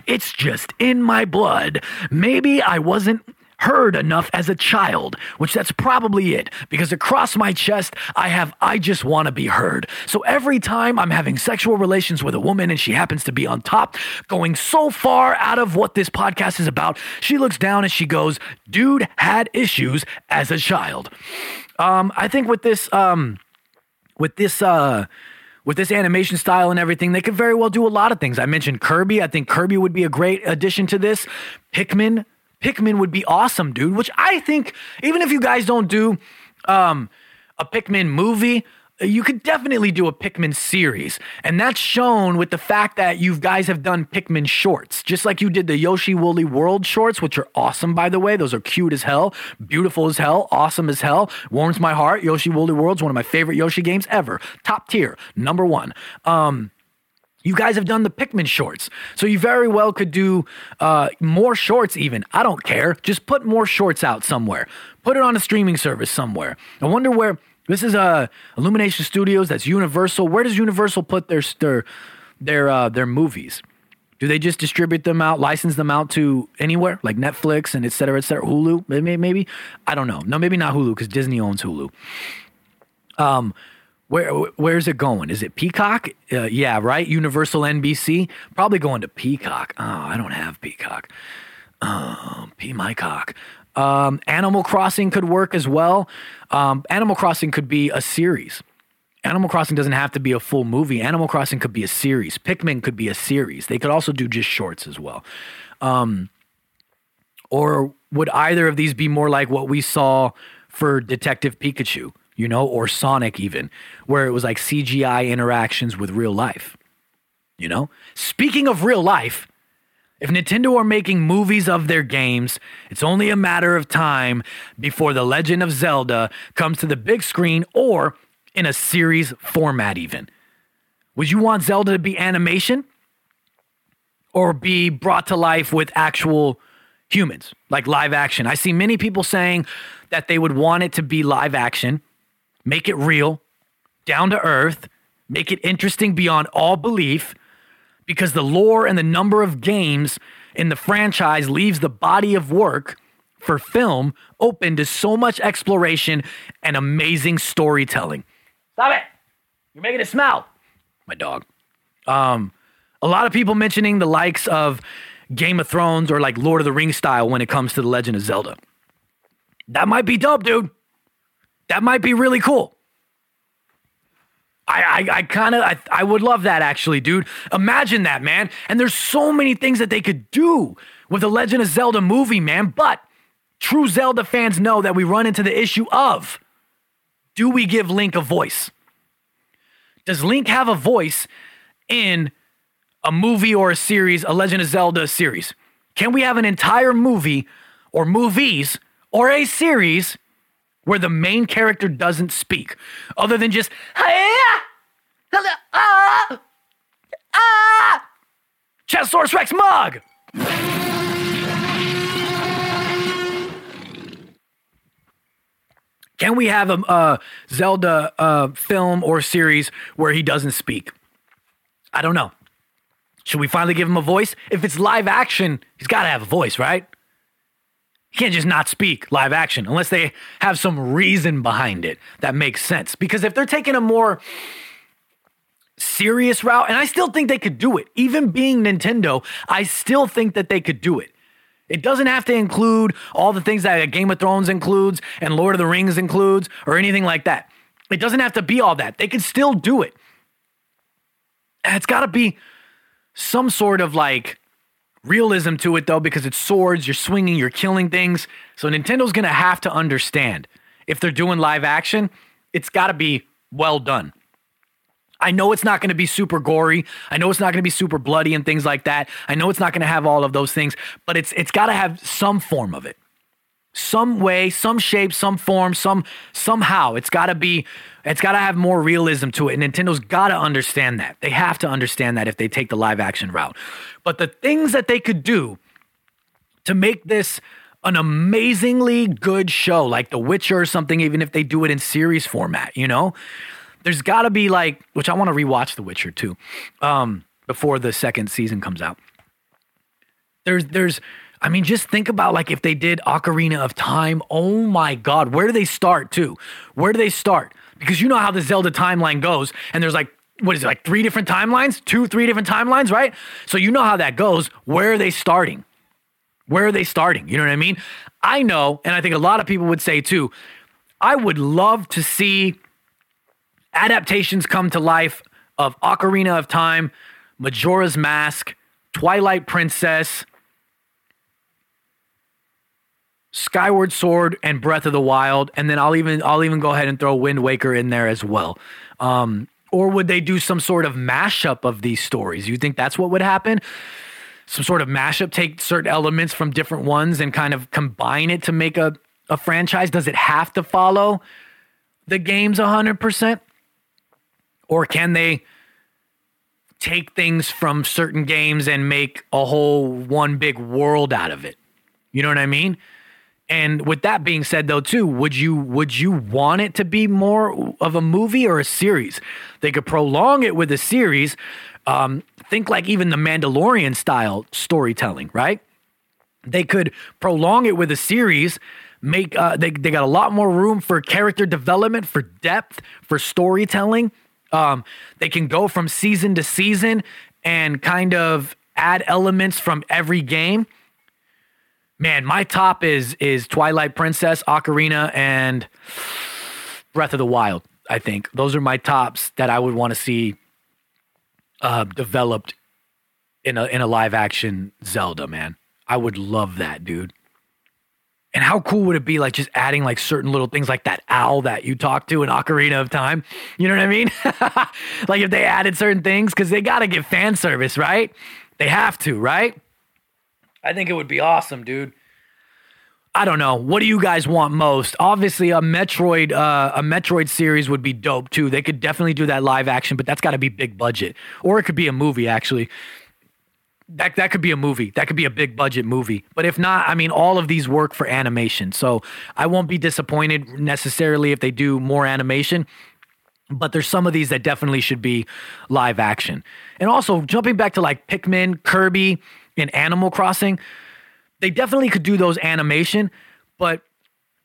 A: It's just in my blood. Maybe I wasn't heard enough as a child, which that's probably it, because across my chest, I have I just want to be heard. So every time I'm having sexual relations with a woman and she happens to be on top, going so far out of what this podcast is about, she looks down and she goes, Dude had issues as a child. Um, I think with this, um, with this, uh, with this animation style and everything, they could very well do a lot of things. I mentioned Kirby. I think Kirby would be a great addition to this. Pikmin, Pikmin would be awesome, dude. Which I think, even if you guys don't do um, a Pikmin movie, you could definitely do a Pikmin series. And that's shown with the fact that you guys have done Pikmin shorts, just like you did the Yoshi Woolly World shorts, which are awesome, by the way. Those are cute as hell, beautiful as hell, awesome as hell, warms my heart. Yoshi Woolly World's one of my favorite Yoshi games ever. Top tier, number one. Um, you guys have done the Pikmin shorts. So you very well could do uh, more shorts, even. I don't care. Just put more shorts out somewhere. Put it on a streaming service somewhere. I wonder where. This is uh, Illumination Studios. That's Universal. Where does Universal put their their their uh, their movies? Do they just distribute them out, license them out to anywhere, like Netflix and et cetera, et cetera? Hulu, maybe, maybe. I don't know. No, maybe not Hulu because Disney owns Hulu. Um, where where's it going? Is it Peacock? Uh, yeah, right. Universal NBC. Probably going to Peacock. Oh, I don't have Peacock. Um, P my cock. Um, Animal Crossing could work as well. Um, Animal Crossing could be a series. Animal Crossing doesn't have to be a full movie. Animal Crossing could be a series. Pikmin could be a series. They could also do just shorts as well. Um, or would either of these be more like what we saw for Detective Pikachu, you know, or Sonic even, where it was like CGI interactions with real life? You know? Speaking of real life, if Nintendo are making movies of their games, it's only a matter of time before The Legend of Zelda comes to the big screen or in a series format, even. Would you want Zelda to be animation or be brought to life with actual humans, like live action? I see many people saying that they would want it to be live action, make it real, down to earth, make it interesting beyond all belief because the lore and the number of games in the franchise leaves the body of work for film open to so much exploration and amazing storytelling. Stop it! You're making it smell. My dog. Um, a lot of people mentioning the likes of Game of Thrones or like Lord of the Rings style when it comes to the Legend of Zelda. That might be dope, dude. That might be really cool. I, I, I kind of, I, I would love that actually, dude. Imagine that, man. And there's so many things that they could do with the Legend of Zelda movie, man. But true Zelda fans know that we run into the issue of do we give Link a voice? Does Link have a voice in a movie or a series, a Legend of Zelda series? Can we have an entire movie or movies or a series where the main character doesn't speak other than just ah, ah, Rex mug. Can we have a, a Zelda uh, film or series where he doesn't speak? I don't know. Should we finally give him a voice? If it's live action, he's got to have a voice, right? Can't just not speak live action unless they have some reason behind it that makes sense. Because if they're taking a more serious route, and I still think they could do it, even being Nintendo, I still think that they could do it. It doesn't have to include all the things that Game of Thrones includes and Lord of the Rings includes or anything like that. It doesn't have to be all that. They can still do it. It's got to be some sort of like realism to it though because it's swords, you're swinging, you're killing things. So Nintendo's going to have to understand if they're doing live action, it's got to be well done. I know it's not going to be super gory. I know it's not going to be super bloody and things like that. I know it's not going to have all of those things, but it's it's got to have some form of it. Some way, some shape, some form, some somehow. It's got to be it's got to have more realism to it. And Nintendo's got to understand that. They have to understand that if they take the live action route. But the things that they could do to make this an amazingly good show like The Witcher or something even if they do it in series format, you know? there's got to be like, which I want to rewatch The Witcher too, um, before the second season comes out. There's, there's, I mean, just think about like if they did Ocarina of Time. Oh my God, where do they start too? Where do they start? Because you know how the Zelda timeline goes, and there's like what is it like three different timelines, two, three different timelines, right? So you know how that goes. Where are they starting? Where are they starting? You know what I mean? I know, and I think a lot of people would say too. I would love to see adaptations come to life of Ocarina of Time, Majora's Mask, Twilight Princess, Skyward Sword, and Breath of the Wild, and then I'll even I'll even go ahead and throw Wind Waker in there as well. Um, or would they do some sort of mashup of these stories? You think that's what would happen? Some sort of mashup, take certain elements from different ones and kind of combine it to make a, a franchise? Does it have to follow the games 100%? Or can they take things from certain games and make a whole one big world out of it? You know what I mean? And with that being said though too, would you would you want it to be more of a movie or a series? They could prolong it with a series. Um, think like even the Mandalorian style storytelling, right? They could prolong it with a series, make uh, they they got a lot more room for character development, for depth, for storytelling. Um, they can go from season to season and kind of add elements from every game man, my top is is Twilight Princess, Ocarina, and Breath of the Wild. I think those are my tops that I would want to see uh, developed in a in a live action Zelda. Man, I would love that, dude. And how cool would it be, like just adding like certain little things, like that owl that you talked to in Ocarina of Time? You know what I mean? like if they added certain things, because they got to get fan service, right? They have to, right? I think it would be awesome, dude. I don't know. What do you guys want most? Obviously, a Metroid, uh, a Metroid series would be dope too. They could definitely do that live action, but that's got to be big budget, or it could be a movie. Actually, that that could be a movie. That could be a big budget movie. But if not, I mean, all of these work for animation, so I won't be disappointed necessarily if they do more animation. But there's some of these that definitely should be live action. And also jumping back to like Pikmin, Kirby in Animal Crossing, they definitely could do those animation, but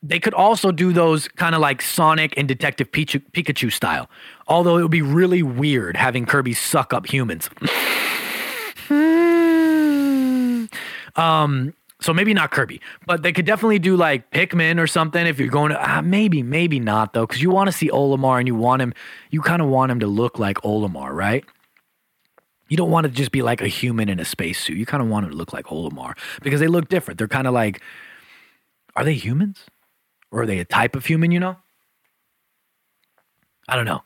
A: they could also do those kind of like Sonic and Detective Pikachu, Pikachu style. Although it would be really weird having Kirby suck up humans. um, so maybe not Kirby, but they could definitely do like Pikmin or something if you're going to. Uh, maybe, maybe not though, because you want to see Olimar and you want him. You kind of want him to look like Olimar, right? You don't want to just be like a human in a spacesuit. You kind of want to look like Olimar because they look different. They're kind of like, are they humans? Or are they a type of human, you know? I don't know.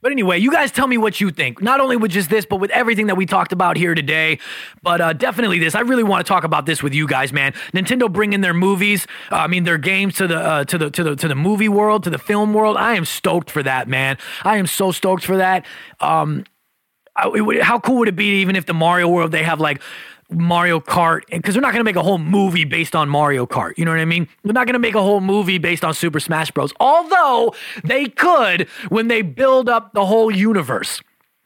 A: But anyway, you guys tell me what you think. Not only with just this, but with everything that we talked about here today. But uh, definitely this. I really want to talk about this with you guys, man. Nintendo bringing their movies, uh, I mean their games to the uh, to the to the to the movie world, to the film world. I am stoked for that, man. I am so stoked for that. Um, how cool would it be even if the Mario world they have like Mario Kart because they're not going to make a whole movie based on Mario Kart. You know what I mean? They're not going to make a whole movie based on Super Smash Bros. Although they could when they build up the whole universe,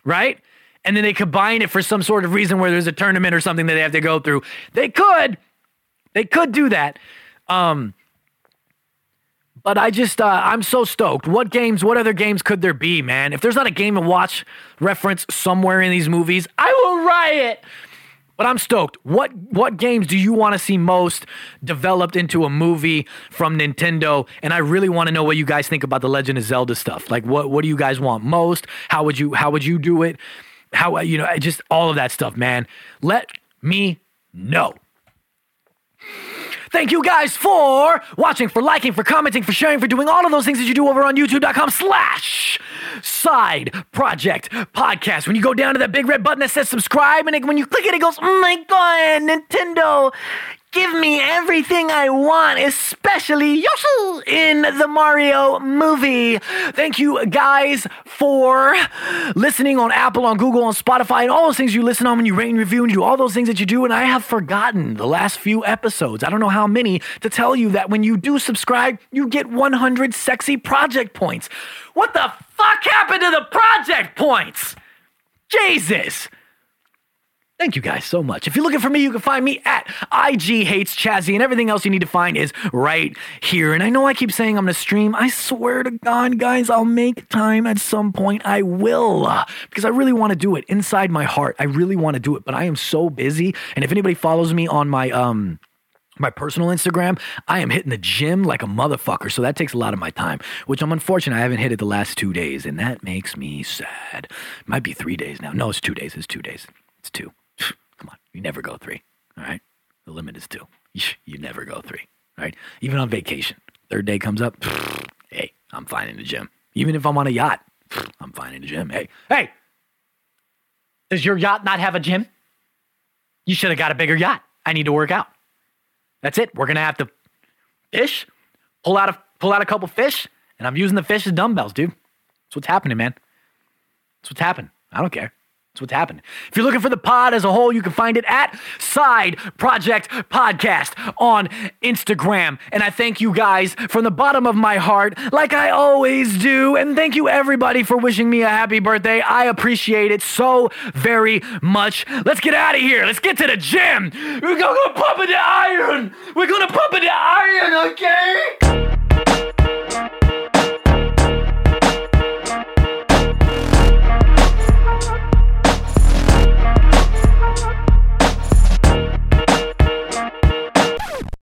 A: right? And then they combine it for some sort of reason where there's a tournament or something that they have to go through. They could, they could do that. Um, but I just, uh, I'm so stoked. What games, what other games could there be, man? If there's not a game and watch reference somewhere in these movies, I will riot. But I'm stoked. What what games do you want to see most developed into a movie from Nintendo? And I really want to know what you guys think about the Legend of Zelda stuff. Like what what do you guys want most? How would you how would you do it? How you know, just all of that stuff, man. Let me know. Thank you guys for watching, for liking, for commenting, for sharing, for doing all of those things that you do over on youtube.com slash side project podcast. When you go down to that big red button that says subscribe, and when you click it, it goes, oh my God, Nintendo, Give me everything I want, especially Yoshi in the Mario movie. Thank you guys for listening on Apple, on Google, on Spotify, and all those things you listen on when you rate and review and you do all those things that you do. And I have forgotten the last few episodes. I don't know how many to tell you that when you do subscribe, you get 100 sexy project points. What the fuck happened to the project points? Jesus. Thank you guys so much. If you're looking for me, you can find me at IG Hates Chazzy, and everything else you need to find is right here. And I know I keep saying I'm gonna stream. I swear to God, guys, I'll make time at some point. I will, uh, because I really want to do it inside my heart. I really want to do it, but I am so busy. And if anybody follows me on my um my personal Instagram, I am hitting the gym like a motherfucker. So that takes a lot of my time, which I'm unfortunate I haven't hit it the last two days, and that makes me sad. Might be three days now. No, it's two days. It's two days. It's two. You never go three. All right, the limit is two. You, you never go three. All right, even on vacation, third day comes up. Hey, I'm fine in the gym. Even if I'm on a yacht, I'm fine in the gym. Hey, hey, does your yacht not have a gym? You should have got a bigger yacht. I need to work out. That's it. We're gonna have to fish, pull out a pull out a couple fish, and I'm using the fish as dumbbells, dude. That's what's happening, man. That's what's happening. I don't care. That's what's happened. If you're looking for the pod as a whole, you can find it at Side Project Podcast on Instagram. And I thank you guys from the bottom of my heart, like I always do. And thank you everybody for wishing me a happy birthday. I appreciate it so very much. Let's get out of here. Let's get to the gym. We're gonna pump it to iron. We're gonna pump it to iron, okay?